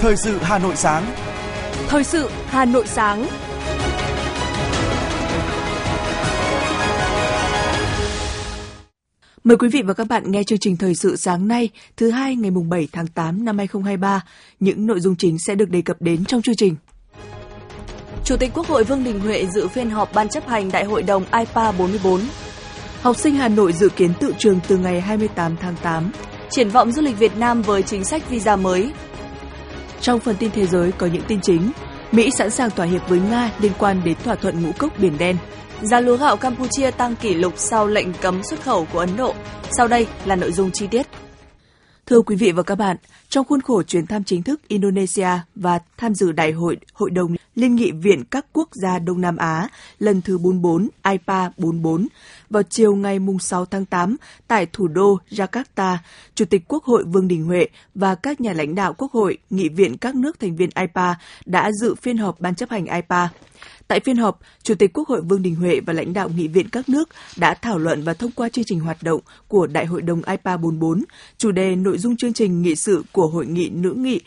Thời sự Hà Nội sáng. Thời sự Hà Nội sáng. Mời quý vị và các bạn nghe chương trình thời sự sáng nay, thứ hai ngày mùng 7 tháng 8 năm 2023. Những nội dung chính sẽ được đề cập đến trong chương trình. Chủ tịch Quốc hội Vương Đình Huệ dự phiên họp Ban chấp hành Đại hội đồng IPA 44. Học sinh Hà Nội dự kiến tự trường từ ngày 28 tháng 8. Triển vọng du lịch Việt Nam với chính sách visa mới. Trong phần tin thế giới có những tin chính. Mỹ sẵn sàng thỏa hiệp với Nga liên quan đến thỏa thuận ngũ cốc Biển Đen. Giá lúa gạo Campuchia tăng kỷ lục sau lệnh cấm xuất khẩu của Ấn Độ. Sau đây là nội dung chi tiết. Thưa quý vị và các bạn, trong khuôn khổ chuyến thăm chính thức Indonesia và tham dự Đại hội Hội đồng Liên nghị viện các quốc gia Đông Nam Á lần thứ 44 IPA 44 vào chiều ngày 6 tháng 8 tại thủ đô Jakarta, Chủ tịch Quốc hội Vương Đình Huệ và các nhà lãnh đạo Quốc hội, nghị viện các nước thành viên IPA đã dự phiên họp Ban chấp hành IPA. Tại phiên họp, Chủ tịch Quốc hội Vương Đình Huệ và lãnh đạo nghị viện các nước đã thảo luận và thông qua chương trình hoạt động của Đại hội đồng IPA 44, chủ đề nội dung chương trình nghị sự của Hội nghị nữ nghị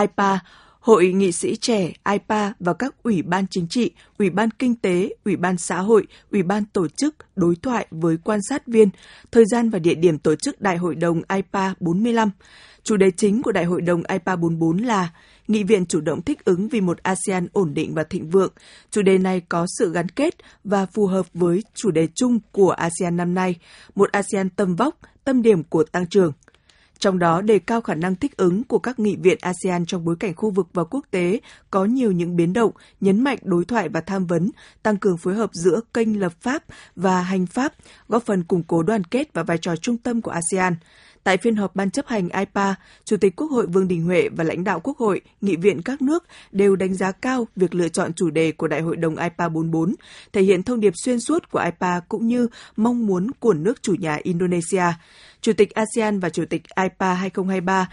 IPA Hội nghị sĩ trẻ IPA và các ủy ban chính trị, ủy ban kinh tế, ủy ban xã hội, ủy ban tổ chức đối thoại với quan sát viên, thời gian và địa điểm tổ chức Đại hội đồng IPA 45. Chủ đề chính của Đại hội đồng IPA 44 là Nghị viện chủ động thích ứng vì một ASEAN ổn định và thịnh vượng. Chủ đề này có sự gắn kết và phù hợp với chủ đề chung của ASEAN năm nay, một ASEAN tâm vóc, tâm điểm của tăng trưởng trong đó đề cao khả năng thích ứng của các nghị viện ASEAN trong bối cảnh khu vực và quốc tế có nhiều những biến động, nhấn mạnh đối thoại và tham vấn, tăng cường phối hợp giữa kênh lập pháp và hành pháp, góp phần củng cố đoàn kết và vai trò trung tâm của ASEAN. Tại phiên họp Ban chấp hành IPA, Chủ tịch Quốc hội Vương Đình Huệ và lãnh đạo Quốc hội, nghị viện các nước đều đánh giá cao việc lựa chọn chủ đề của Đại hội đồng IPA 44, thể hiện thông điệp xuyên suốt của IPA cũng như mong muốn của nước chủ nhà Indonesia. Chủ tịch ASEAN và Chủ tịch IPA 2023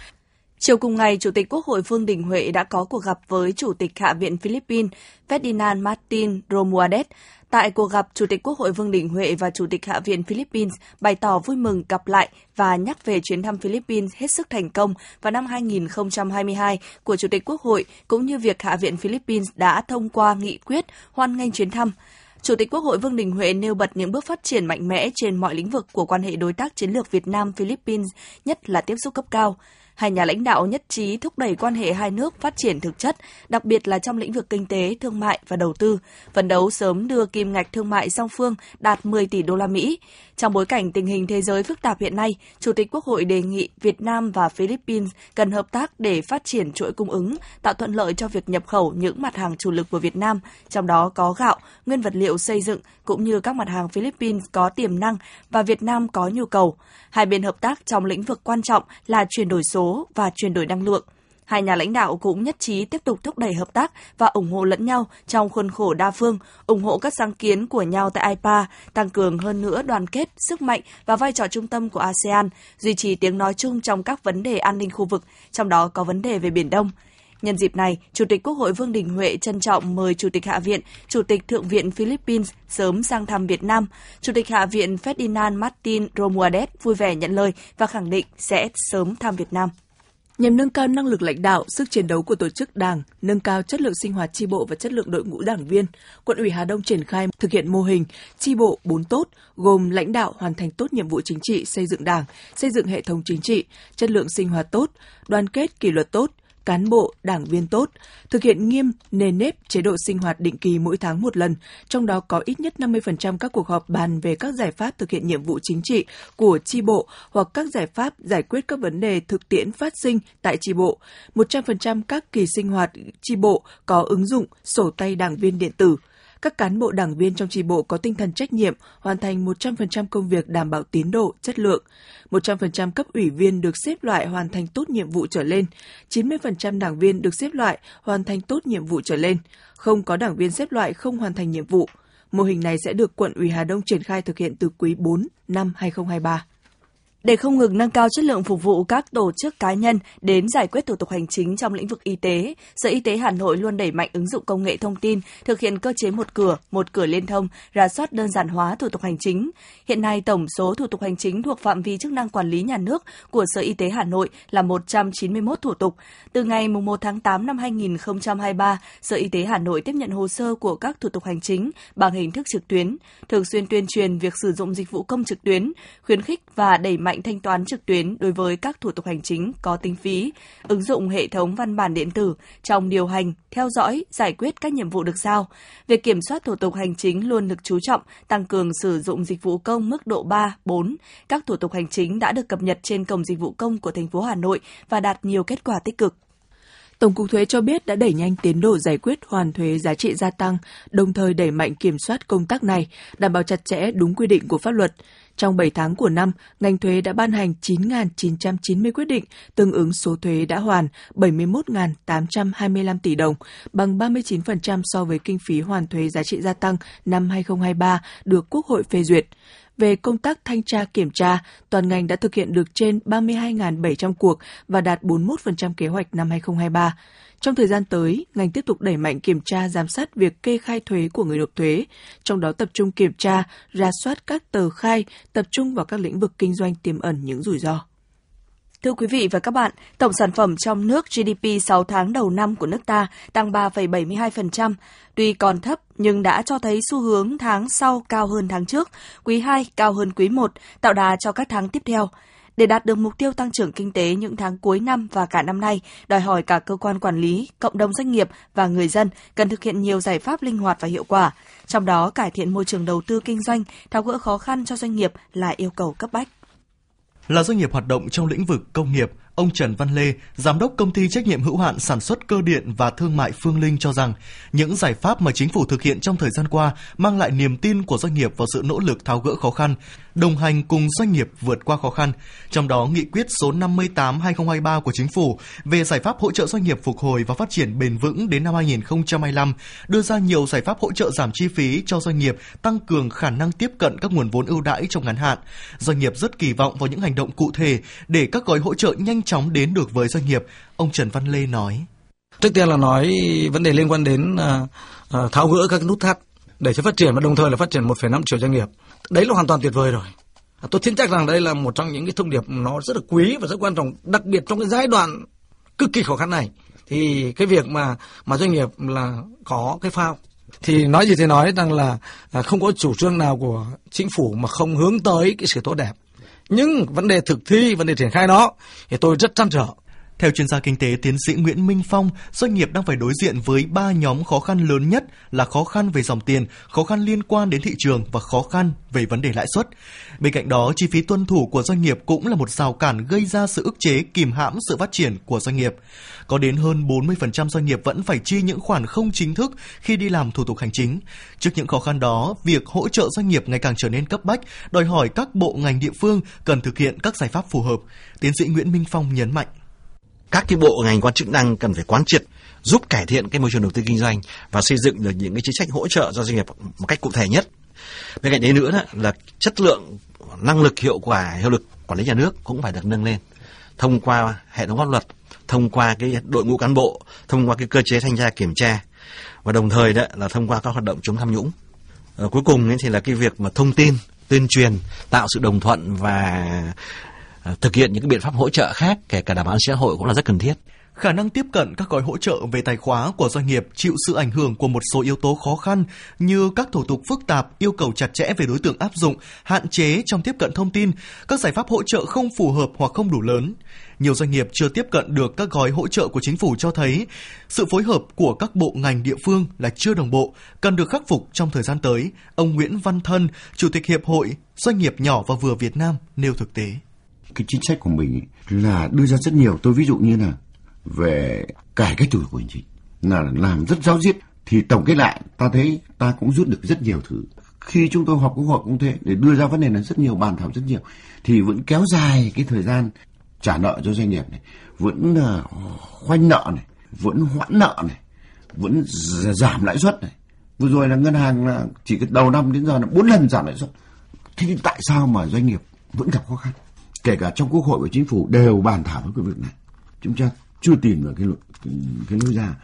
Chiều cùng ngày, Chủ tịch Quốc hội Vương Đình Huệ đã có cuộc gặp với Chủ tịch Hạ viện Philippines Ferdinand Martin Romualdez. Tại cuộc gặp, Chủ tịch Quốc hội Vương Đình Huệ và Chủ tịch Hạ viện Philippines bày tỏ vui mừng gặp lại và nhắc về chuyến thăm Philippines hết sức thành công vào năm 2022 của Chủ tịch Quốc hội cũng như việc Hạ viện Philippines đã thông qua nghị quyết hoan nghênh chuyến thăm. Chủ tịch Quốc hội Vương Đình Huệ nêu bật những bước phát triển mạnh mẽ trên mọi lĩnh vực của quan hệ đối tác chiến lược Việt Nam-Philippines, nhất là tiếp xúc cấp cao. Hai nhà lãnh đạo nhất trí thúc đẩy quan hệ hai nước phát triển thực chất, đặc biệt là trong lĩnh vực kinh tế, thương mại và đầu tư, phấn đấu sớm đưa kim ngạch thương mại song phương đạt 10 tỷ đô la Mỹ. Trong bối cảnh tình hình thế giới phức tạp hiện nay, Chủ tịch Quốc hội đề nghị Việt Nam và Philippines cần hợp tác để phát triển chuỗi cung ứng, tạo thuận lợi cho việc nhập khẩu những mặt hàng chủ lực của Việt Nam, trong đó có gạo, nguyên vật liệu xây dựng cũng như các mặt hàng Philippines có tiềm năng và Việt Nam có nhu cầu. Hai bên hợp tác trong lĩnh vực quan trọng là chuyển đổi số và chuyển đổi năng lượng. Hai nhà lãnh đạo cũng nhất trí tiếp tục thúc đẩy hợp tác và ủng hộ lẫn nhau trong khuôn khổ đa phương, ủng hộ các sáng kiến của nhau tại IPA, tăng cường hơn nữa đoàn kết, sức mạnh và vai trò trung tâm của ASEAN, duy trì tiếng nói chung trong các vấn đề an ninh khu vực, trong đó có vấn đề về Biển Đông. Nhân dịp này, Chủ tịch Quốc hội Vương Đình Huệ trân trọng mời Chủ tịch Hạ viện, Chủ tịch Thượng viện Philippines sớm sang thăm Việt Nam. Chủ tịch Hạ viện Ferdinand Martin Romualdez vui vẻ nhận lời và khẳng định sẽ sớm thăm Việt Nam. Nhằm nâng cao năng lực lãnh đạo, sức chiến đấu của tổ chức đảng, nâng cao chất lượng sinh hoạt tri bộ và chất lượng đội ngũ đảng viên, quận ủy Hà Đông triển khai thực hiện mô hình tri bộ 4 tốt, gồm lãnh đạo hoàn thành tốt nhiệm vụ chính trị, xây dựng đảng, xây dựng hệ thống chính trị, chất lượng sinh hoạt tốt, đoàn kết kỷ luật tốt, cán bộ, đảng viên tốt, thực hiện nghiêm nền nếp chế độ sinh hoạt định kỳ mỗi tháng một lần, trong đó có ít nhất 50% các cuộc họp bàn về các giải pháp thực hiện nhiệm vụ chính trị của chi bộ hoặc các giải pháp giải quyết các vấn đề thực tiễn phát sinh tại chi bộ. 100% các kỳ sinh hoạt chi bộ có ứng dụng sổ tay đảng viên điện tử các cán bộ đảng viên trong tri bộ có tinh thần trách nhiệm, hoàn thành 100% công việc đảm bảo tiến độ, chất lượng. 100% cấp ủy viên được xếp loại hoàn thành tốt nhiệm vụ trở lên. 90% đảng viên được xếp loại hoàn thành tốt nhiệm vụ trở lên. Không có đảng viên xếp loại không hoàn thành nhiệm vụ. Mô hình này sẽ được quận ủy Hà Đông triển khai thực hiện từ quý 4 năm 2023. Để không ngừng nâng cao chất lượng phục vụ các tổ chức cá nhân đến giải quyết thủ tục hành chính trong lĩnh vực y tế, Sở Y tế Hà Nội luôn đẩy mạnh ứng dụng công nghệ thông tin, thực hiện cơ chế một cửa, một cửa liên thông, rà soát đơn giản hóa thủ tục hành chính. Hiện nay, tổng số thủ tục hành chính thuộc phạm vi chức năng quản lý nhà nước của Sở Y tế Hà Nội là 191 thủ tục. Từ ngày 1 tháng 8 năm 2023, Sở Y tế Hà Nội tiếp nhận hồ sơ của các thủ tục hành chính bằng hình thức trực tuyến, thường xuyên tuyên truyền việc sử dụng dịch vụ công trực tuyến, khuyến khích và đẩy mạnh thanh toán trực tuyến đối với các thủ tục hành chính có tính phí, ứng dụng hệ thống văn bản điện tử trong điều hành, theo dõi, giải quyết các nhiệm vụ được giao. Việc kiểm soát thủ tục hành chính luôn được chú trọng, tăng cường sử dụng dịch vụ công mức độ 3, 4. Các thủ tục hành chính đã được cập nhật trên cổng dịch vụ công của thành phố Hà Nội và đạt nhiều kết quả tích cực. Tổng cục Thuế cho biết đã đẩy nhanh tiến độ giải quyết hoàn thuế giá trị gia tăng, đồng thời đẩy mạnh kiểm soát công tác này, đảm bảo chặt chẽ đúng quy định của pháp luật. Trong 7 tháng của năm, ngành thuế đã ban hành 9.990 quyết định, tương ứng số thuế đã hoàn 71.825 tỷ đồng, bằng 39% so với kinh phí hoàn thuế giá trị gia tăng năm 2023 được Quốc hội phê duyệt. Về công tác thanh tra kiểm tra, toàn ngành đã thực hiện được trên 32.700 cuộc và đạt 41% kế hoạch năm 2023. Trong thời gian tới, ngành tiếp tục đẩy mạnh kiểm tra giám sát việc kê khai thuế của người nộp thuế, trong đó tập trung kiểm tra, ra soát các tờ khai, tập trung vào các lĩnh vực kinh doanh tiềm ẩn những rủi ro. Thưa quý vị và các bạn, tổng sản phẩm trong nước GDP 6 tháng đầu năm của nước ta tăng 3,72%, tuy còn thấp nhưng đã cho thấy xu hướng tháng sau cao hơn tháng trước, quý 2 cao hơn quý 1, tạo đà cho các tháng tiếp theo. Để đạt được mục tiêu tăng trưởng kinh tế những tháng cuối năm và cả năm nay, đòi hỏi cả cơ quan quản lý, cộng đồng doanh nghiệp và người dân cần thực hiện nhiều giải pháp linh hoạt và hiệu quả. Trong đó, cải thiện môi trường đầu tư kinh doanh, tháo gỡ khó khăn cho doanh nghiệp là yêu cầu cấp bách. Là doanh nghiệp hoạt động trong lĩnh vực công nghiệp, Ông Trần Văn Lê, giám đốc công ty trách nhiệm hữu hạn sản xuất cơ điện và thương mại Phương Linh cho rằng, những giải pháp mà chính phủ thực hiện trong thời gian qua mang lại niềm tin của doanh nghiệp vào sự nỗ lực tháo gỡ khó khăn, đồng hành cùng doanh nghiệp vượt qua khó khăn. Trong đó, nghị quyết số 58/2023 của chính phủ về giải pháp hỗ trợ doanh nghiệp phục hồi và phát triển bền vững đến năm 2025 đưa ra nhiều giải pháp hỗ trợ giảm chi phí cho doanh nghiệp, tăng cường khả năng tiếp cận các nguồn vốn ưu đãi trong ngắn hạn. Doanh nghiệp rất kỳ vọng vào những hành động cụ thể để các gói hỗ trợ nhanh chóng đến được với doanh nghiệp, ông Trần Văn Lê nói. Trước tiên là nói vấn đề liên quan đến uh, tháo gỡ các nút thắt để cho phát triển và đồng thời là phát triển 1,5 triệu doanh nghiệp. Đấy là hoàn toàn tuyệt vời rồi. À, tôi tin chắc rằng đây là một trong những cái thông điệp nó rất là quý và rất quan trọng, đặc biệt trong cái giai đoạn cực kỳ khó khăn này. Thì cái việc mà mà doanh nghiệp là có cái phao thì nói gì thì nói rằng là à, không có chủ trương nào của chính phủ mà không hướng tới cái sự tốt đẹp nhưng vấn đề thực thi, vấn đề triển khai nó thì tôi rất trăn trở. Theo chuyên gia kinh tế tiến sĩ Nguyễn Minh Phong, doanh nghiệp đang phải đối diện với ba nhóm khó khăn lớn nhất là khó khăn về dòng tiền, khó khăn liên quan đến thị trường và khó khăn về vấn đề lãi suất. Bên cạnh đó, chi phí tuân thủ của doanh nghiệp cũng là một rào cản gây ra sự ức chế kìm hãm sự phát triển của doanh nghiệp. Có đến hơn 40% doanh nghiệp vẫn phải chi những khoản không chính thức khi đi làm thủ tục hành chính. Trước những khó khăn đó, việc hỗ trợ doanh nghiệp ngày càng trở nên cấp bách, đòi hỏi các bộ ngành địa phương cần thực hiện các giải pháp phù hợp. Tiến sĩ Nguyễn Minh Phong nhấn mạnh các cái bộ ngành quan chức năng cần phải quán triệt giúp cải thiện cái môi trường đầu tư kinh doanh và xây dựng được những cái chính sách hỗ trợ cho doanh nghiệp một cách cụ thể nhất. Bên cạnh đấy nữa là chất lượng năng lực hiệu quả hiệu lực quản lý nhà nước cũng phải được nâng lên thông qua hệ thống pháp luật, thông qua cái đội ngũ cán bộ, thông qua cái cơ chế thanh tra kiểm tra và đồng thời đó là thông qua các hoạt động chống tham nhũng. À, cuối cùng ấy thì là cái việc mà thông tin, tuyên truyền, tạo sự đồng thuận và ờ, thực hiện những cái biện pháp hỗ trợ khác kể cả đảm bảo xã hội cũng là rất cần thiết khả năng tiếp cận các gói hỗ trợ về tài khóa của doanh nghiệp chịu sự ảnh hưởng của một số yếu tố khó khăn như các thủ tục phức tạp, yêu cầu chặt chẽ về đối tượng áp dụng, hạn chế trong tiếp cận thông tin, các giải pháp hỗ trợ không phù hợp hoặc không đủ lớn. Nhiều doanh nghiệp chưa tiếp cận được các gói hỗ trợ của chính phủ cho thấy sự phối hợp của các bộ ngành địa phương là chưa đồng bộ, cần được khắc phục trong thời gian tới. Ông Nguyễn Văn Thân, Chủ tịch Hiệp hội Doanh nghiệp nhỏ và vừa Việt Nam nêu thực tế. Cái chính sách của mình là đưa ra rất nhiều. Tôi ví dụ như là về cải cách thủ tục hành chính là làm rất giáo diết thì tổng kết lại ta thấy ta cũng rút được rất nhiều thứ. Khi chúng tôi họp quốc hội cũng thế để đưa ra vấn đề là rất nhiều bàn thảo rất nhiều thì vẫn kéo dài cái thời gian trả nợ cho doanh nghiệp này vẫn ờ, khoanh nợ này vẫn hoãn nợ này vẫn giảm lãi suất này. Vừa rồi là ngân hàng là chỉ cái đầu năm đến giờ là bốn lần giảm lãi suất. Thế thì tại sao mà doanh nghiệp vẫn gặp khó khăn? Kể cả trong quốc hội và chính phủ đều bàn thảo với cái việc này. Chúng ta chưa tìm được cái cái, cái lối ra.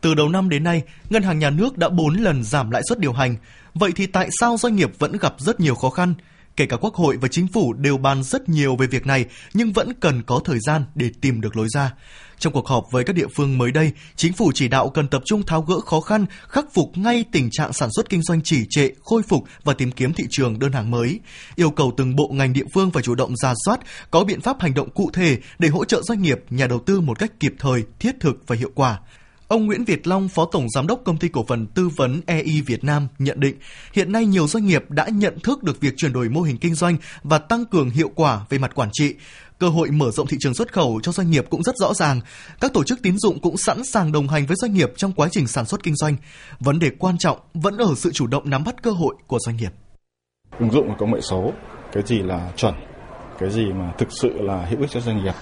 Từ đầu năm đến nay, Ngân hàng Nhà nước đã 4 lần giảm lãi suất điều hành. Vậy thì tại sao doanh nghiệp vẫn gặp rất nhiều khó khăn? Kể cả Quốc hội và Chính phủ đều bàn rất nhiều về việc này, nhưng vẫn cần có thời gian để tìm được lối ra. Trong cuộc họp với các địa phương mới đây, Chính phủ chỉ đạo cần tập trung tháo gỡ khó khăn, khắc phục ngay tình trạng sản xuất kinh doanh trì trệ, khôi phục và tìm kiếm thị trường đơn hàng mới. Yêu cầu từng bộ ngành địa phương phải chủ động ra soát, có biện pháp hành động cụ thể để hỗ trợ doanh nghiệp, nhà đầu tư một cách kịp thời, thiết thực và hiệu quả. Ông Nguyễn Việt Long, Phó Tổng Giám đốc Công ty Cổ phần Tư vấn EI Việt Nam nhận định, hiện nay nhiều doanh nghiệp đã nhận thức được việc chuyển đổi mô hình kinh doanh và tăng cường hiệu quả về mặt quản trị. Cơ hội mở rộng thị trường xuất khẩu cho doanh nghiệp cũng rất rõ ràng. Các tổ chức tín dụng cũng sẵn sàng đồng hành với doanh nghiệp trong quá trình sản xuất kinh doanh. Vấn đề quan trọng vẫn ở sự chủ động nắm bắt cơ hội của doanh nghiệp. Ứng dụng công nghệ số, cái gì là chuẩn, cái gì mà thực sự là hữu ích cho doanh nghiệp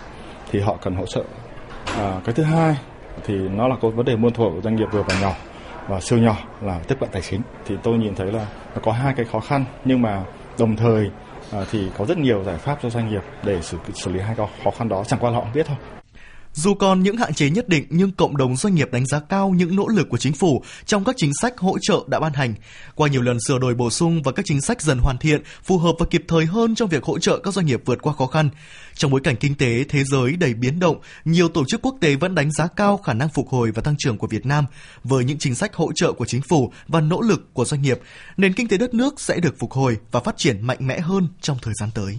thì họ cần hỗ trợ. À, cái thứ hai thì nó là có vấn đề muôn thuở của doanh nghiệp vừa và nhỏ và siêu nhỏ là tiếp cận tài chính. Thì tôi nhìn thấy là nó có hai cái khó khăn, nhưng mà đồng thời à, thì có rất nhiều giải pháp cho doanh nghiệp để xử xử lý hai cái khó khăn đó. Chẳng qua là họ không biết thôi dù còn những hạn chế nhất định nhưng cộng đồng doanh nghiệp đánh giá cao những nỗ lực của chính phủ trong các chính sách hỗ trợ đã ban hành. Qua nhiều lần sửa đổi bổ sung và các chính sách dần hoàn thiện, phù hợp và kịp thời hơn trong việc hỗ trợ các doanh nghiệp vượt qua khó khăn. Trong bối cảnh kinh tế thế giới đầy biến động, nhiều tổ chức quốc tế vẫn đánh giá cao khả năng phục hồi và tăng trưởng của Việt Nam. Với những chính sách hỗ trợ của chính phủ và nỗ lực của doanh nghiệp, nền kinh tế đất nước sẽ được phục hồi và phát triển mạnh mẽ hơn trong thời gian tới.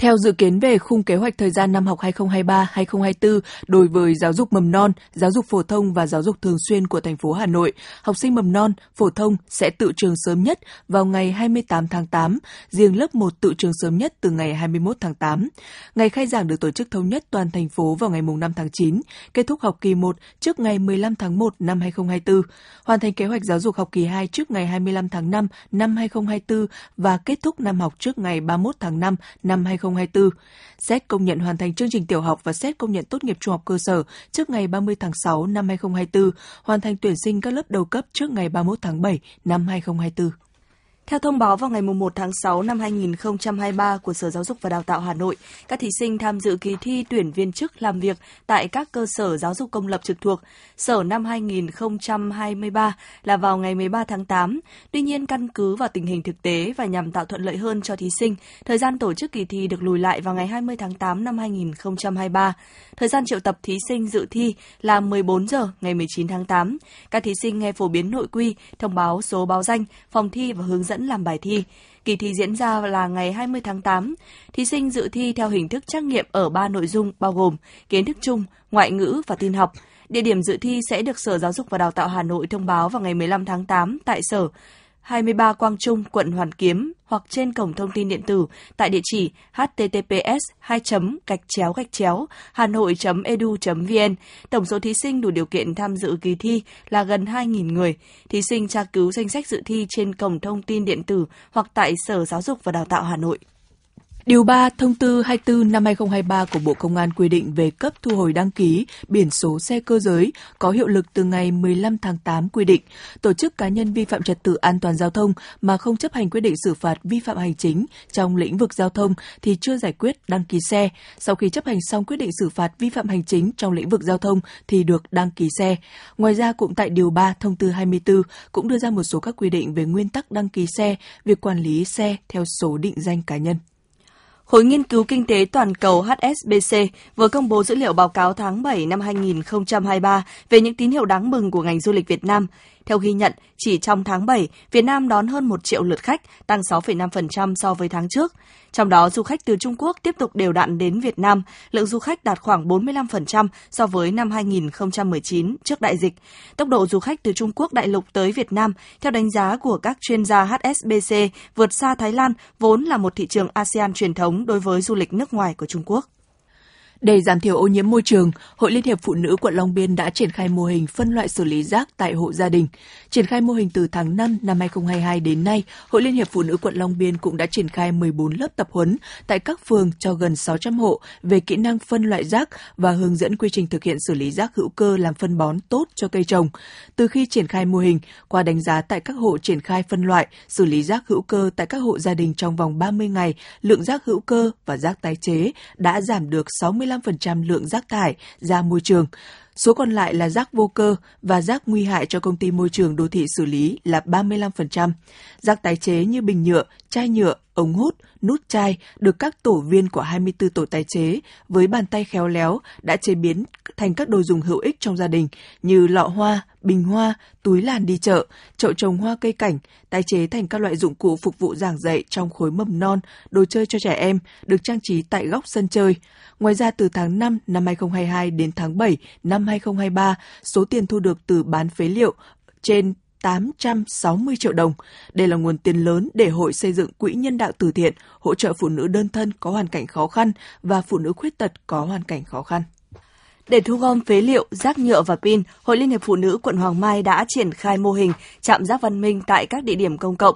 Theo dự kiến về khung kế hoạch thời gian năm học 2023-2024 đối với giáo dục mầm non, giáo dục phổ thông và giáo dục thường xuyên của thành phố Hà Nội, học sinh mầm non, phổ thông sẽ tự trường sớm nhất vào ngày 28 tháng 8, riêng lớp 1 tự trường sớm nhất từ ngày 21 tháng 8. Ngày khai giảng được tổ chức thống nhất toàn thành phố vào ngày 5 tháng 9, kết thúc học kỳ 1 trước ngày 15 tháng 1 năm 2024, hoàn thành kế hoạch giáo dục học kỳ 2 trước ngày 25 tháng 5 năm 2024 và kết thúc năm học trước ngày 31 tháng 5 năm 2024. 2024. Xét công nhận hoàn thành chương trình tiểu học và xét công nhận tốt nghiệp trung học cơ sở trước ngày 30 tháng 6 năm 2024, hoàn thành tuyển sinh các lớp đầu cấp trước ngày 31 tháng 7 năm 2024. Theo thông báo vào ngày 1 tháng 6 năm 2023 của Sở Giáo dục và Đào tạo Hà Nội, các thí sinh tham dự kỳ thi tuyển viên chức làm việc tại các cơ sở giáo dục công lập trực thuộc Sở năm 2023 là vào ngày 13 tháng 8. Tuy nhiên, căn cứ vào tình hình thực tế và nhằm tạo thuận lợi hơn cho thí sinh, thời gian tổ chức kỳ thi được lùi lại vào ngày 20 tháng 8 năm 2023. Thời gian triệu tập thí sinh dự thi là 14 giờ ngày 19 tháng 8. Các thí sinh nghe phổ biến nội quy, thông báo số báo danh, phòng thi và hướng dẫn dẫn làm bài thi. Kỳ thi diễn ra là ngày 20 tháng 8. Thí sinh dự thi theo hình thức trắc nghiệm ở 3 nội dung bao gồm kiến thức chung, ngoại ngữ và tin học. Địa điểm dự thi sẽ được Sở Giáo dục và Đào tạo Hà Nội thông báo vào ngày 15 tháng 8 tại Sở 23 Quang Trung, quận Hoàn Kiếm hoặc trên cổng thông tin điện tử tại địa chỉ https 2 gạch chéo gạch chéo hà nội edu vn tổng số thí sinh đủ điều kiện tham dự kỳ thi là gần 2.000 người. Thí sinh tra cứu danh sách dự thi trên cổng thông tin điện tử hoặc tại sở giáo dục và đào tạo hà nội. Điều 3 Thông tư 24 năm 2023 của Bộ Công an quy định về cấp thu hồi đăng ký biển số xe cơ giới có hiệu lực từ ngày 15 tháng 8 quy định. Tổ chức cá nhân vi phạm trật tự an toàn giao thông mà không chấp hành quyết định xử phạt vi phạm hành chính trong lĩnh vực giao thông thì chưa giải quyết đăng ký xe. Sau khi chấp hành xong quyết định xử phạt vi phạm hành chính trong lĩnh vực giao thông thì được đăng ký xe. Ngoài ra cũng tại Điều 3 Thông tư 24 cũng đưa ra một số các quy định về nguyên tắc đăng ký xe, việc quản lý xe theo số định danh cá nhân. Hội nghiên cứu kinh tế toàn cầu HSBC vừa công bố dữ liệu báo cáo tháng 7 năm 2023 về những tín hiệu đáng mừng của ngành du lịch Việt Nam. Theo ghi nhận, chỉ trong tháng 7, Việt Nam đón hơn 1 triệu lượt khách, tăng 6,5% so với tháng trước. Trong đó, du khách từ Trung Quốc tiếp tục đều đặn đến Việt Nam, lượng du khách đạt khoảng 45% so với năm 2019 trước đại dịch. Tốc độ du khách từ Trung Quốc đại lục tới Việt Nam, theo đánh giá của các chuyên gia HSBC, vượt xa Thái Lan, vốn là một thị trường ASEAN truyền thống đối với du lịch nước ngoài của Trung Quốc. Để giảm thiểu ô nhiễm môi trường, Hội Liên hiệp Phụ nữ quận Long Biên đã triển khai mô hình phân loại xử lý rác tại hộ gia đình. Triển khai mô hình từ tháng 5 năm 2022 đến nay, Hội Liên hiệp Phụ nữ quận Long Biên cũng đã triển khai 14 lớp tập huấn tại các phường cho gần 600 hộ về kỹ năng phân loại rác và hướng dẫn quy trình thực hiện xử lý rác hữu cơ làm phân bón tốt cho cây trồng. Từ khi triển khai mô hình, qua đánh giá tại các hộ triển khai phân loại, xử lý rác hữu cơ tại các hộ gia đình trong vòng 30 ngày, lượng rác hữu cơ và rác tái chế đã giảm được 65% lượng rác thải ra môi trường. Số còn lại là rác vô cơ và rác nguy hại cho công ty môi trường đô thị xử lý là 35%. Rác tái chế như bình nhựa, chai nhựa, ống hút, nút chai được các tổ viên của 24 tổ tái chế với bàn tay khéo léo đã chế biến thành các đồ dùng hữu ích trong gia đình như lọ hoa, bình hoa, túi làn đi chợ, chậu trồng hoa cây cảnh, tái chế thành các loại dụng cụ phục vụ giảng dạy trong khối mầm non, đồ chơi cho trẻ em, được trang trí tại góc sân chơi. Ngoài ra từ tháng 5 năm 2022 đến tháng 7 năm 2023, số tiền thu được từ bán phế liệu trên 860 triệu đồng. Đây là nguồn tiền lớn để hội xây dựng quỹ nhân đạo từ thiện, hỗ trợ phụ nữ đơn thân có hoàn cảnh khó khăn và phụ nữ khuyết tật có hoàn cảnh khó khăn. Để thu gom phế liệu, rác nhựa và pin, Hội Liên hiệp Phụ nữ quận Hoàng Mai đã triển khai mô hình trạm rác văn minh tại các địa điểm công cộng.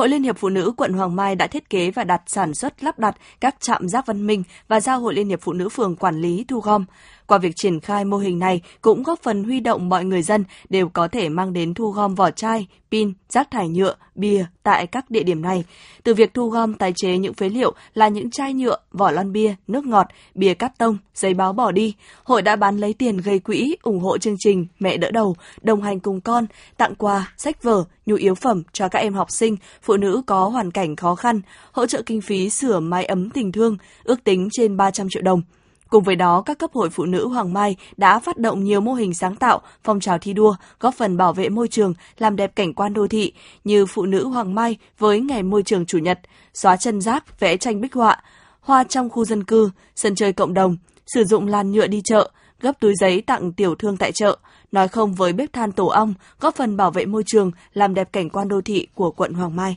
Hội Liên hiệp Phụ nữ quận Hoàng Mai đã thiết kế và đặt sản xuất lắp đặt các trạm rác văn minh và giao Hội Liên hiệp Phụ nữ phường quản lý thu gom. Qua việc triển khai mô hình này cũng góp phần huy động mọi người dân đều có thể mang đến thu gom vỏ chai, pin, rác thải nhựa, bia tại các địa điểm này. Từ việc thu gom tái chế những phế liệu là những chai nhựa, vỏ lon bia, nước ngọt, bia cắt tông, giấy báo bỏ đi, hội đã bán lấy tiền gây quỹ ủng hộ chương trình Mẹ đỡ đầu, đồng hành cùng con, tặng quà, sách vở, nhu yếu phẩm cho các em học sinh, phụ nữ có hoàn cảnh khó khăn, hỗ trợ kinh phí sửa mái ấm tình thương, ước tính trên 300 triệu đồng. Cùng với đó, các cấp hội phụ nữ Hoàng Mai đã phát động nhiều mô hình sáng tạo, phong trào thi đua, góp phần bảo vệ môi trường, làm đẹp cảnh quan đô thị như phụ nữ Hoàng Mai với ngày môi trường chủ nhật, xóa chân rác, vẽ tranh bích họa, hoa trong khu dân cư, sân chơi cộng đồng, sử dụng làn nhựa đi chợ, gấp túi giấy tặng tiểu thương tại chợ, nói không với bếp than tổ ong, góp phần bảo vệ môi trường, làm đẹp cảnh quan đô thị của quận Hoàng Mai.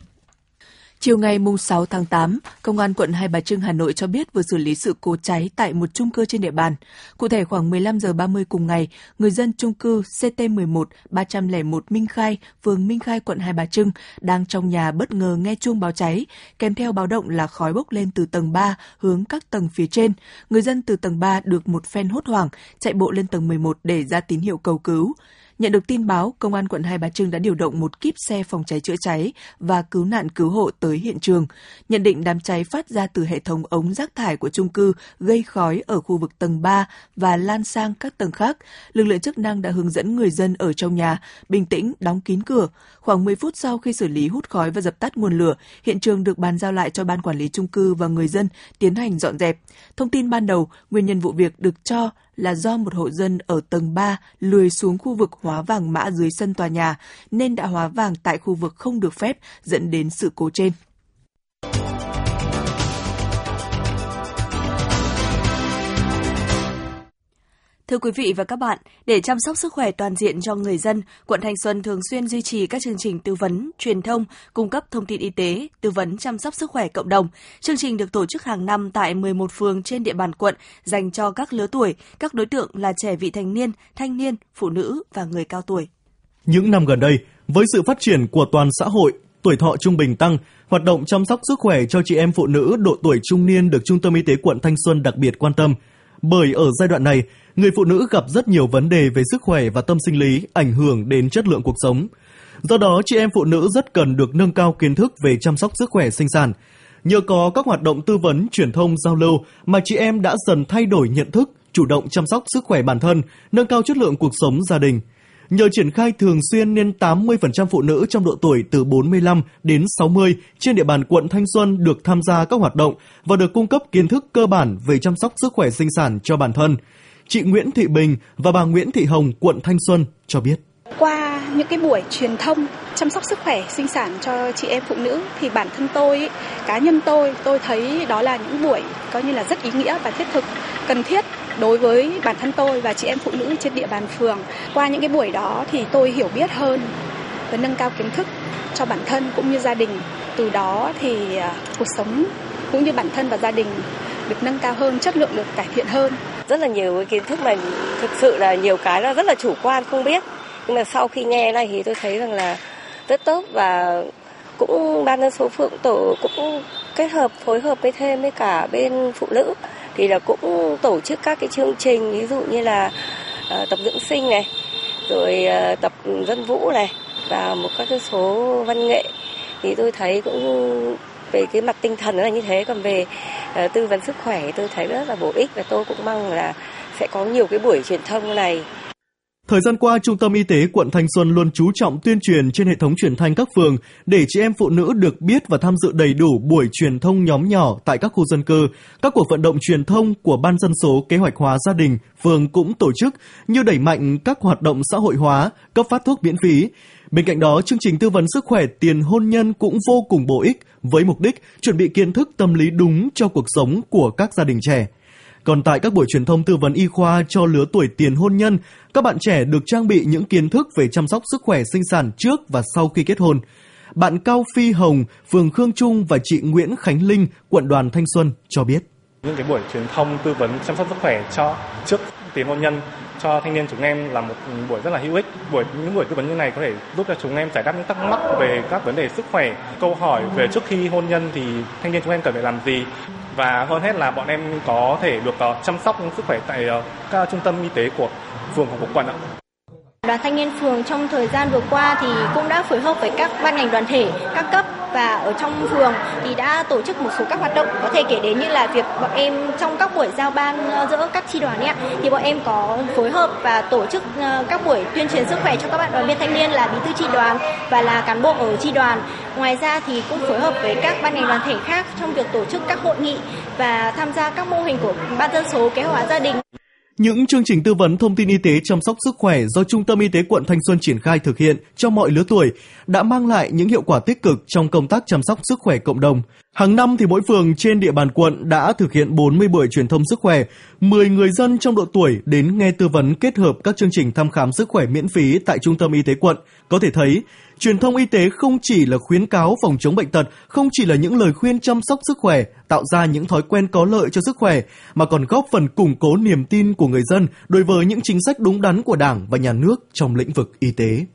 Chiều ngày 6 tháng 8, Công an quận Hai Bà Trưng Hà Nội cho biết vừa xử lý sự cố cháy tại một chung cư trên địa bàn. Cụ thể khoảng 15 giờ 30 cùng ngày, người dân chung cư CT11 301 Minh Khai, phường Minh Khai, quận Hai Bà Trưng đang trong nhà bất ngờ nghe chuông báo cháy, kèm theo báo động là khói bốc lên từ tầng 3 hướng các tầng phía trên. Người dân từ tầng 3 được một phen hốt hoảng chạy bộ lên tầng 11 để ra tín hiệu cầu cứu. Nhận được tin báo, Công an quận Hai Bà Trưng đã điều động một kíp xe phòng cháy chữa cháy và cứu nạn cứu hộ tới hiện trường. Nhận định đám cháy phát ra từ hệ thống ống rác thải của chung cư gây khói ở khu vực tầng 3 và lan sang các tầng khác. Lực lượng chức năng đã hướng dẫn người dân ở trong nhà bình tĩnh đóng kín cửa. Khoảng 10 phút sau khi xử lý hút khói và dập tắt nguồn lửa, hiện trường được bàn giao lại cho ban quản lý chung cư và người dân tiến hành dọn dẹp. Thông tin ban đầu, nguyên nhân vụ việc được cho là do một hộ dân ở tầng 3 lười xuống khu vực hóa vàng mã dưới sân tòa nhà, nên đã hóa vàng tại khu vực không được phép, dẫn đến sự cố trên. Thưa quý vị và các bạn, để chăm sóc sức khỏe toàn diện cho người dân, quận Thanh Xuân thường xuyên duy trì các chương trình tư vấn, truyền thông, cung cấp thông tin y tế, tư vấn chăm sóc sức khỏe cộng đồng. Chương trình được tổ chức hàng năm tại 11 phường trên địa bàn quận dành cho các lứa tuổi, các đối tượng là trẻ vị thành niên, thanh niên, phụ nữ và người cao tuổi. Những năm gần đây, với sự phát triển của toàn xã hội, tuổi thọ trung bình tăng, hoạt động chăm sóc sức khỏe cho chị em phụ nữ độ tuổi trung niên được Trung tâm Y tế quận Thanh Xuân đặc biệt quan tâm. Bởi ở giai đoạn này, người phụ nữ gặp rất nhiều vấn đề về sức khỏe và tâm sinh lý ảnh hưởng đến chất lượng cuộc sống. Do đó, chị em phụ nữ rất cần được nâng cao kiến thức về chăm sóc sức khỏe sinh sản. Nhờ có các hoạt động tư vấn, truyền thông, giao lưu mà chị em đã dần thay đổi nhận thức, chủ động chăm sóc sức khỏe bản thân, nâng cao chất lượng cuộc sống gia đình. Nhờ triển khai thường xuyên nên 80% phụ nữ trong độ tuổi từ 45 đến 60 trên địa bàn quận Thanh Xuân được tham gia các hoạt động và được cung cấp kiến thức cơ bản về chăm sóc sức khỏe sinh sản cho bản thân. Chị Nguyễn Thị Bình và bà Nguyễn Thị Hồng, quận Thanh Xuân cho biết. Qua những cái buổi truyền thông chăm sóc sức khỏe sinh sản cho chị em phụ nữ thì bản thân tôi, cá nhân tôi, tôi thấy đó là những buổi coi như là rất ý nghĩa và thiết thực, cần thiết đối với bản thân tôi và chị em phụ nữ trên địa bàn phường. Qua những cái buổi đó thì tôi hiểu biết hơn và nâng cao kiến thức cho bản thân cũng như gia đình. Từ đó thì à, cuộc sống cũng như bản thân và gia đình được nâng cao hơn, chất lượng được cải thiện hơn. Rất là nhiều cái kiến thức mà thực sự là nhiều cái là rất là chủ quan không biết. Nhưng mà sau khi nghe này thì tôi thấy rằng là rất tốt và cũng ban dân số phượng tổ cũng kết hợp phối hợp với thêm với cả bên phụ nữ thì là cũng tổ chức các cái chương trình ví dụ như là uh, tập dưỡng sinh này rồi uh, tập dân vũ này và một các cái số văn nghệ. Thì tôi thấy cũng về cái mặt tinh thần là như thế. Còn về uh, tư vấn sức khỏe tôi thấy rất là bổ ích và tôi cũng mong là sẽ có nhiều cái buổi truyền thông này Thời gian qua, Trung tâm Y tế quận Thanh Xuân luôn chú trọng tuyên truyền trên hệ thống truyền thanh các phường để chị em phụ nữ được biết và tham dự đầy đủ buổi truyền thông nhóm nhỏ tại các khu dân cư. Các cuộc vận động truyền thông của Ban dân số kế hoạch hóa gia đình, phường cũng tổ chức như đẩy mạnh các hoạt động xã hội hóa, cấp phát thuốc miễn phí. Bên cạnh đó, chương trình tư vấn sức khỏe tiền hôn nhân cũng vô cùng bổ ích với mục đích chuẩn bị kiến thức tâm lý đúng cho cuộc sống của các gia đình trẻ. Còn tại các buổi truyền thông tư vấn y khoa cho lứa tuổi tiền hôn nhân, các bạn trẻ được trang bị những kiến thức về chăm sóc sức khỏe sinh sản trước và sau khi kết hôn. Bạn Cao Phi Hồng, phường Khương Trung và chị Nguyễn Khánh Linh, quận đoàn Thanh Xuân cho biết. Những cái buổi truyền thông tư vấn chăm sóc sức khỏe cho trước tiền hôn nhân cho thanh niên chúng em là một buổi rất là hữu ích. Buổi những buổi tư vấn như này có thể giúp cho chúng em giải đáp những thắc mắc về các vấn đề sức khỏe, câu hỏi về trước khi hôn nhân thì thanh niên chúng em cần phải làm gì và hơn hết là bọn em có thể được ờ, chăm sóc sức khỏe tại ờ, các trung tâm y tế của phường hoặc của quận ạ. Đoàn thanh niên phường trong thời gian vừa qua thì cũng đã phối hợp với các ban ngành đoàn thể, các cấp và ở trong phường thì đã tổ chức một số các hoạt động, có thể kể đến như là việc bọn em trong các buổi giao ban ờ, giữa các chi đoàn ấy thì bọn em có phối hợp và tổ chức ờ, các buổi tuyên truyền sức khỏe cho các bạn đoàn viên thanh niên là bí thư chi đoàn và là cán bộ ở chi đoàn. Ngoài ra thì cũng phối hợp với các ban ngành đoàn thể khác trong việc tổ chức các hội nghị và tham gia các mô hình của ban dân số kế hoạch gia đình. Những chương trình tư vấn thông tin y tế chăm sóc sức khỏe do Trung tâm Y tế quận Thanh Xuân triển khai thực hiện cho mọi lứa tuổi đã mang lại những hiệu quả tích cực trong công tác chăm sóc sức khỏe cộng đồng. Hàng năm thì mỗi phường trên địa bàn quận đã thực hiện 40 buổi truyền thông sức khỏe, 10 người dân trong độ tuổi đến nghe tư vấn kết hợp các chương trình thăm khám sức khỏe miễn phí tại Trung tâm Y tế quận. Có thể thấy, truyền thông y tế không chỉ là khuyến cáo phòng chống bệnh tật, không chỉ là những lời khuyên chăm sóc sức khỏe, tạo ra những thói quen có lợi cho sức khỏe, mà còn góp phần củng cố niềm tin của người dân đối với những chính sách đúng đắn của Đảng và Nhà nước trong lĩnh vực y tế.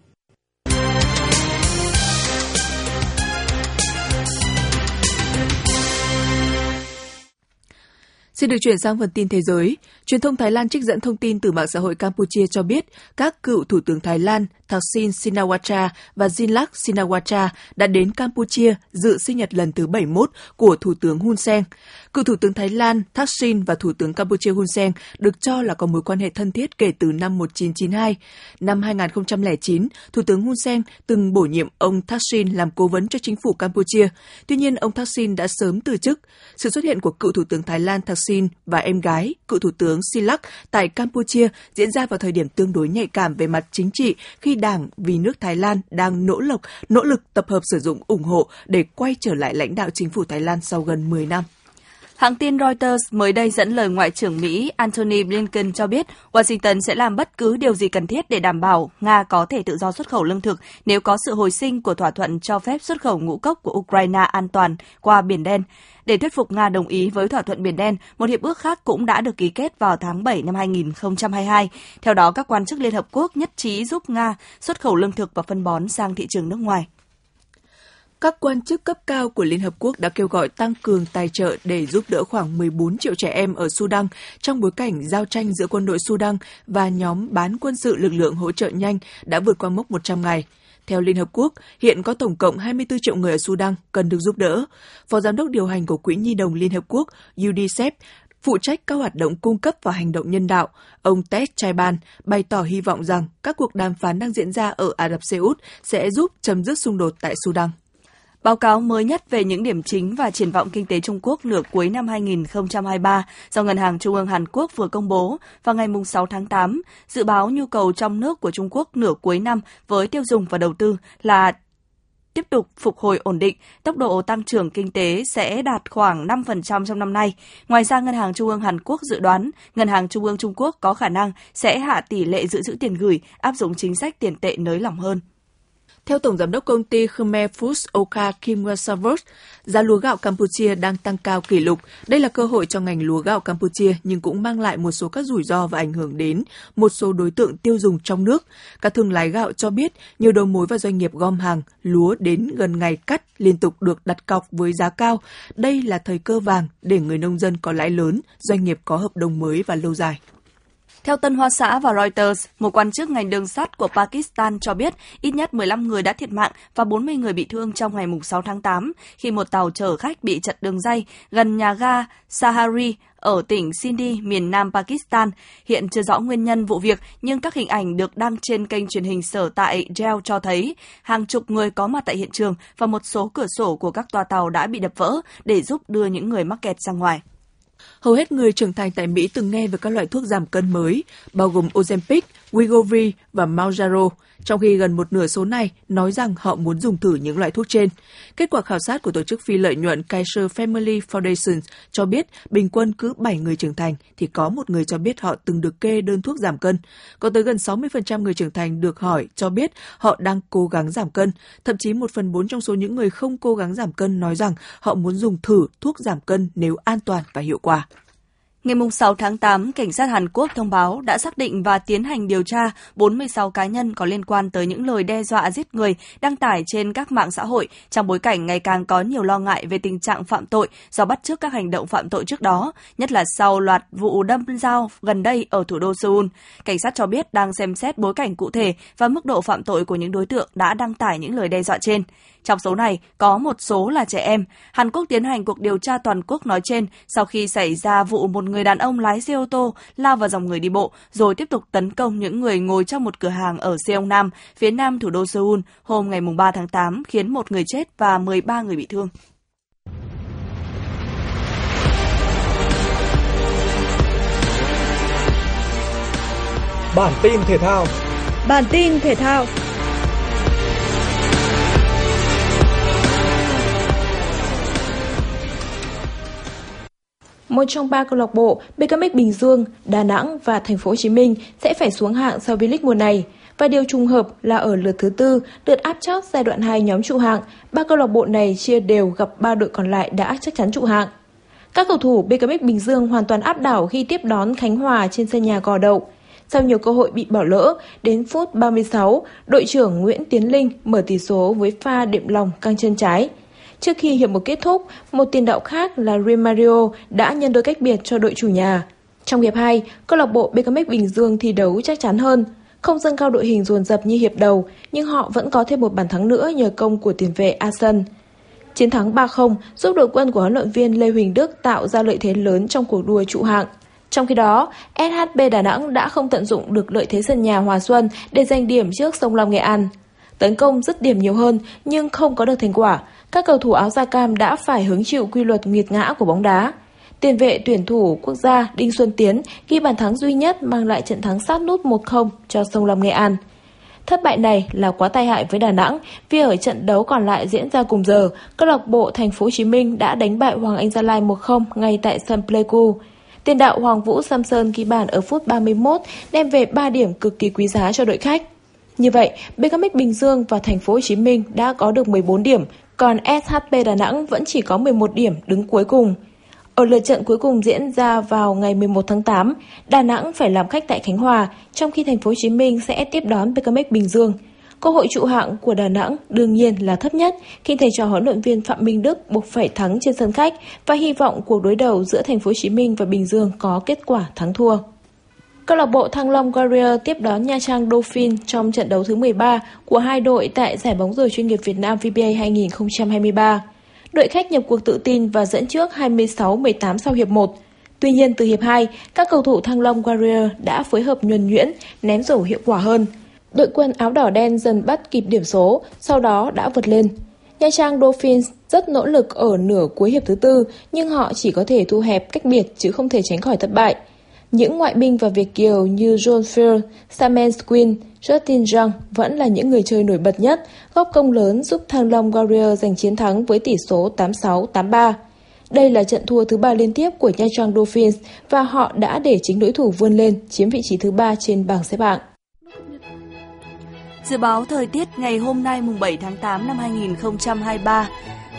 Xin được chuyển sang phần tin thế giới. Truyền thông Thái Lan trích dẫn thông tin từ mạng xã hội Campuchia cho biết các cựu thủ tướng Thái Lan Thaksin Shinawatra và Jinlak Shinawatra đã đến Campuchia dự sinh nhật lần thứ 71 của Thủ tướng Hun Sen. Cựu Thủ tướng Thái Lan Thaksin và Thủ tướng Campuchia Hun Sen được cho là có mối quan hệ thân thiết kể từ năm 1992. Năm 2009, Thủ tướng Hun Sen từng bổ nhiệm ông Thaksin làm cố vấn cho chính phủ Campuchia. Tuy nhiên, ông Thaksin đã sớm từ chức. Sự xuất hiện của cựu Thủ tướng Thái Lan Thaksin và em gái, cựu Thủ tướng Silak tại Campuchia diễn ra vào thời điểm tương đối nhạy cảm về mặt chính trị khi Đảng vì nước Thái Lan đang nỗ lực nỗ lực tập hợp sử dụng ủng hộ để quay trở lại lãnh đạo chính phủ Thái Lan sau gần 10 năm. Hãng tin Reuters mới đây dẫn lời Ngoại trưởng Mỹ Antony Blinken cho biết Washington sẽ làm bất cứ điều gì cần thiết để đảm bảo Nga có thể tự do xuất khẩu lương thực nếu có sự hồi sinh của thỏa thuận cho phép xuất khẩu ngũ cốc của Ukraine an toàn qua Biển Đen. Để thuyết phục Nga đồng ý với thỏa thuận Biển Đen, một hiệp ước khác cũng đã được ký kết vào tháng 7 năm 2022. Theo đó, các quan chức Liên Hợp Quốc nhất trí giúp Nga xuất khẩu lương thực và phân bón sang thị trường nước ngoài. Các quan chức cấp cao của Liên Hợp Quốc đã kêu gọi tăng cường tài trợ để giúp đỡ khoảng 14 triệu trẻ em ở Sudan trong bối cảnh giao tranh giữa quân đội Sudan và nhóm bán quân sự lực lượng hỗ trợ nhanh đã vượt qua mốc 100 ngày. Theo Liên Hợp Quốc, hiện có tổng cộng 24 triệu người ở Sudan cần được giúp đỡ. Phó Giám đốc điều hành của Quỹ Nhi đồng Liên Hợp Quốc UNICEF phụ trách các hoạt động cung cấp và hành động nhân đạo, ông Ted Chaiban bày tỏ hy vọng rằng các cuộc đàm phán đang diễn ra ở Ả Rập Xê Út sẽ giúp chấm dứt xung đột tại Sudan. Báo cáo mới nhất về những điểm chính và triển vọng kinh tế Trung Quốc nửa cuối năm 2023 do Ngân hàng Trung ương Hàn Quốc vừa công bố vào ngày 6 tháng 8, dự báo nhu cầu trong nước của Trung Quốc nửa cuối năm với tiêu dùng và đầu tư là tiếp tục phục hồi ổn định, tốc độ tăng trưởng kinh tế sẽ đạt khoảng 5% trong năm nay. Ngoài ra, Ngân hàng Trung ương Hàn Quốc dự đoán Ngân hàng Trung ương Trung Quốc có khả năng sẽ hạ tỷ lệ dự trữ tiền gửi, áp dụng chính sách tiền tệ nới lỏng hơn. Theo Tổng Giám đốc công ty Khmer Foods Oka Kim Wasavos, giá lúa gạo Campuchia đang tăng cao kỷ lục. Đây là cơ hội cho ngành lúa gạo Campuchia nhưng cũng mang lại một số các rủi ro và ảnh hưởng đến một số đối tượng tiêu dùng trong nước. Các thương lái gạo cho biết nhiều đầu mối và doanh nghiệp gom hàng lúa đến gần ngày cắt liên tục được đặt cọc với giá cao. Đây là thời cơ vàng để người nông dân có lãi lớn, doanh nghiệp có hợp đồng mới và lâu dài. Theo Tân Hoa Xã và Reuters, một quan chức ngành đường sắt của Pakistan cho biết ít nhất 15 người đã thiệt mạng và 40 người bị thương trong ngày 6 tháng 8 khi một tàu chở khách bị chặt đường dây gần nhà ga Sahari ở tỉnh Sindhi, miền nam Pakistan. Hiện chưa rõ nguyên nhân vụ việc, nhưng các hình ảnh được đăng trên kênh truyền hình sở tại Gel cho thấy hàng chục người có mặt tại hiện trường và một số cửa sổ của các toa tàu đã bị đập vỡ để giúp đưa những người mắc kẹt ra ngoài. Hầu hết người trưởng thành tại Mỹ từng nghe về các loại thuốc giảm cân mới, bao gồm Ozempic, Wegovy và Mounjaro, trong khi gần một nửa số này nói rằng họ muốn dùng thử những loại thuốc trên. Kết quả khảo sát của tổ chức phi lợi nhuận Kaiser Family Foundation cho biết bình quân cứ 7 người trưởng thành thì có một người cho biết họ từng được kê đơn thuốc giảm cân. Có tới gần 60% người trưởng thành được hỏi cho biết họ đang cố gắng giảm cân. Thậm chí một phần bốn trong số những người không cố gắng giảm cân nói rằng họ muốn dùng thử thuốc giảm cân nếu an toàn và hiệu quả. Ngày 6 tháng 8, cảnh sát Hàn Quốc thông báo đã xác định và tiến hành điều tra 46 cá nhân có liên quan tới những lời đe dọa giết người đăng tải trên các mạng xã hội trong bối cảnh ngày càng có nhiều lo ngại về tình trạng phạm tội do bắt chước các hành động phạm tội trước đó, nhất là sau loạt vụ đâm dao gần đây ở thủ đô Seoul. Cảnh sát cho biết đang xem xét bối cảnh cụ thể và mức độ phạm tội của những đối tượng đã đăng tải những lời đe dọa trên. Trong số này, có một số là trẻ em. Hàn Quốc tiến hành cuộc điều tra toàn quốc nói trên sau khi xảy ra vụ một người đàn ông lái xe ô tô lao vào dòng người đi bộ, rồi tiếp tục tấn công những người ngồi trong một cửa hàng ở Seong Nam, phía nam thủ đô Seoul, hôm ngày 3 tháng 8, khiến một người chết và 13 người bị thương. Bản tin thể thao Bản tin thể thao một trong ba câu lạc bộ BKMX Bình Dương, Đà Nẵng và Thành phố Hồ Chí Minh sẽ phải xuống hạng sau V-League mùa này. Và điều trùng hợp là ở lượt thứ tư, lượt áp chót giai đoạn 2 nhóm trụ hạng, ba câu lạc bộ này chia đều gặp ba đội còn lại đã chắc chắn trụ hạng. Các cầu thủ BKMX Bình Dương hoàn toàn áp đảo khi tiếp đón Khánh Hòa trên sân nhà Gò Đậu. Sau nhiều cơ hội bị bỏ lỡ, đến phút 36, đội trưởng Nguyễn Tiến Linh mở tỷ số với pha đệm lòng căng chân trái. Trước khi hiệp một kết thúc, một tiền đạo khác là Remario đã nhân đôi cách biệt cho đội chủ nhà. Trong hiệp 2, câu lạc bộ BKMX Bình Dương thi đấu chắc chắn hơn. Không dâng cao đội hình dồn dập như hiệp đầu, nhưng họ vẫn có thêm một bàn thắng nữa nhờ công của tiền vệ Asen. Chiến thắng 3-0 giúp đội quân của huấn luyện viên Lê Huỳnh Đức tạo ra lợi thế lớn trong cuộc đua trụ hạng. Trong khi đó, SHB Đà Nẵng đã không tận dụng được lợi thế sân nhà Hòa Xuân để giành điểm trước Sông Lam Nghệ An. Tấn công dứt điểm nhiều hơn nhưng không có được thành quả, các cầu thủ áo da cam đã phải hứng chịu quy luật nghiệt ngã của bóng đá. Tiền vệ tuyển thủ quốc gia Đinh Xuân Tiến ghi bàn thắng duy nhất mang lại trận thắng sát nút 1-0 cho Sông Lam Nghệ An. Thất bại này là quá tai hại với Đà Nẵng vì ở trận đấu còn lại diễn ra cùng giờ, câu lạc bộ Thành phố Hồ Chí Minh đã đánh bại Hoàng Anh Gia Lai 1-0 ngay tại sân Pleiku. Tiền đạo Hoàng Vũ Samson ghi bàn ở phút 31 đem về 3 điểm cực kỳ quý giá cho đội khách. Như vậy, BKMX Bình Dương và Thành phố Hồ Chí Minh đã có được 14 điểm, còn SHP Đà Nẵng vẫn chỉ có 11 điểm đứng cuối cùng. Ở lượt trận cuối cùng diễn ra vào ngày 11 tháng 8, Đà Nẵng phải làm khách tại Khánh Hòa, trong khi Thành phố Hồ Chí Minh sẽ tiếp đón BKMX Bình Dương. Cơ hội trụ hạng của Đà Nẵng đương nhiên là thấp nhất khi thầy trò huấn luyện viên Phạm Minh Đức buộc phải thắng trên sân khách và hy vọng cuộc đối đầu giữa Thành phố Hồ Chí Minh và Bình Dương có kết quả thắng thua. Câu lạc bộ Thăng Long Warrior tiếp đón Nha Trang Dolphin trong trận đấu thứ 13 của hai đội tại giải bóng rổ chuyên nghiệp Việt Nam VBA 2023. Đội khách nhập cuộc tự tin và dẫn trước 26-18 sau hiệp 1. Tuy nhiên từ hiệp 2, các cầu thủ Thăng Long Warrior đã phối hợp nhuần nhuyễn, ném rổ hiệu quả hơn. Đội quân áo đỏ đen dần bắt kịp điểm số, sau đó đã vượt lên. Nha Trang Dolphins rất nỗ lực ở nửa cuối hiệp thứ tư, nhưng họ chỉ có thể thu hẹp cách biệt chứ không thể tránh khỏi thất bại. Những ngoại binh và Việt Kiều như John Field, Samen Quinn, Justin Zhang vẫn là những người chơi nổi bật nhất, góp công lớn giúp Thăng Long Warrior giành chiến thắng với tỷ số 86-83. Đây là trận thua thứ ba liên tiếp của Nha Trang Dolphins và họ đã để chính đối thủ vươn lên chiếm vị trí thứ ba trên bảng xếp hạng. Dự báo thời tiết ngày hôm nay mùng 7 tháng 8 năm 2023.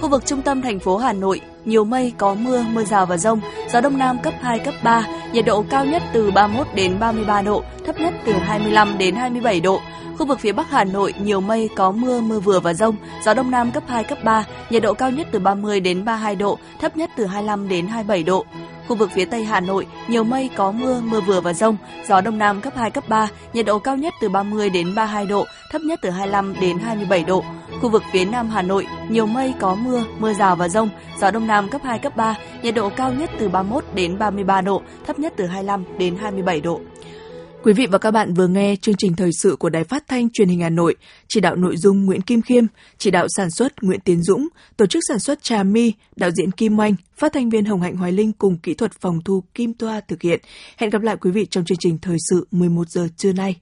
Khu vực trung tâm thành phố Hà Nội, nhiều mây, có mưa, mưa rào và rông, gió đông nam cấp 2, cấp 3, nhiệt độ cao nhất từ 31 đến 33 độ, thấp nhất từ 25 đến 27 độ. Khu vực phía Bắc Hà Nội nhiều mây, có mưa, mưa vừa và rông, gió đông nam cấp 2, cấp 3, nhiệt độ cao nhất từ 30 đến 32 độ, thấp nhất từ 25 đến 27 độ. Khu vực phía Tây Hà Nội nhiều mây, có mưa, mưa vừa và rông, gió đông nam cấp 2, cấp 3, nhiệt độ cao nhất từ 30 đến 32 độ, thấp nhất từ 25 đến 27 độ. Khu vực phía Nam Hà Nội nhiều mây, có mưa, mưa rào và rông, gió đông nam cấp 2, cấp 3, nhiệt độ cao nhất từ 31 đến 33 độ, thấp nhất từ 25 đến 27 độ. Quý vị và các bạn vừa nghe chương trình thời sự của Đài Phát thanh Truyền hình Hà Nội, chỉ đạo nội dung Nguyễn Kim Khiêm, chỉ đạo sản xuất Nguyễn Tiến Dũng, tổ chức sản xuất Trà Mi, đạo diễn Kim Oanh, phát thanh viên Hồng Hạnh Hoài Linh cùng kỹ thuật phòng thu Kim Toa thực hiện. Hẹn gặp lại quý vị trong chương trình thời sự 11 giờ trưa nay.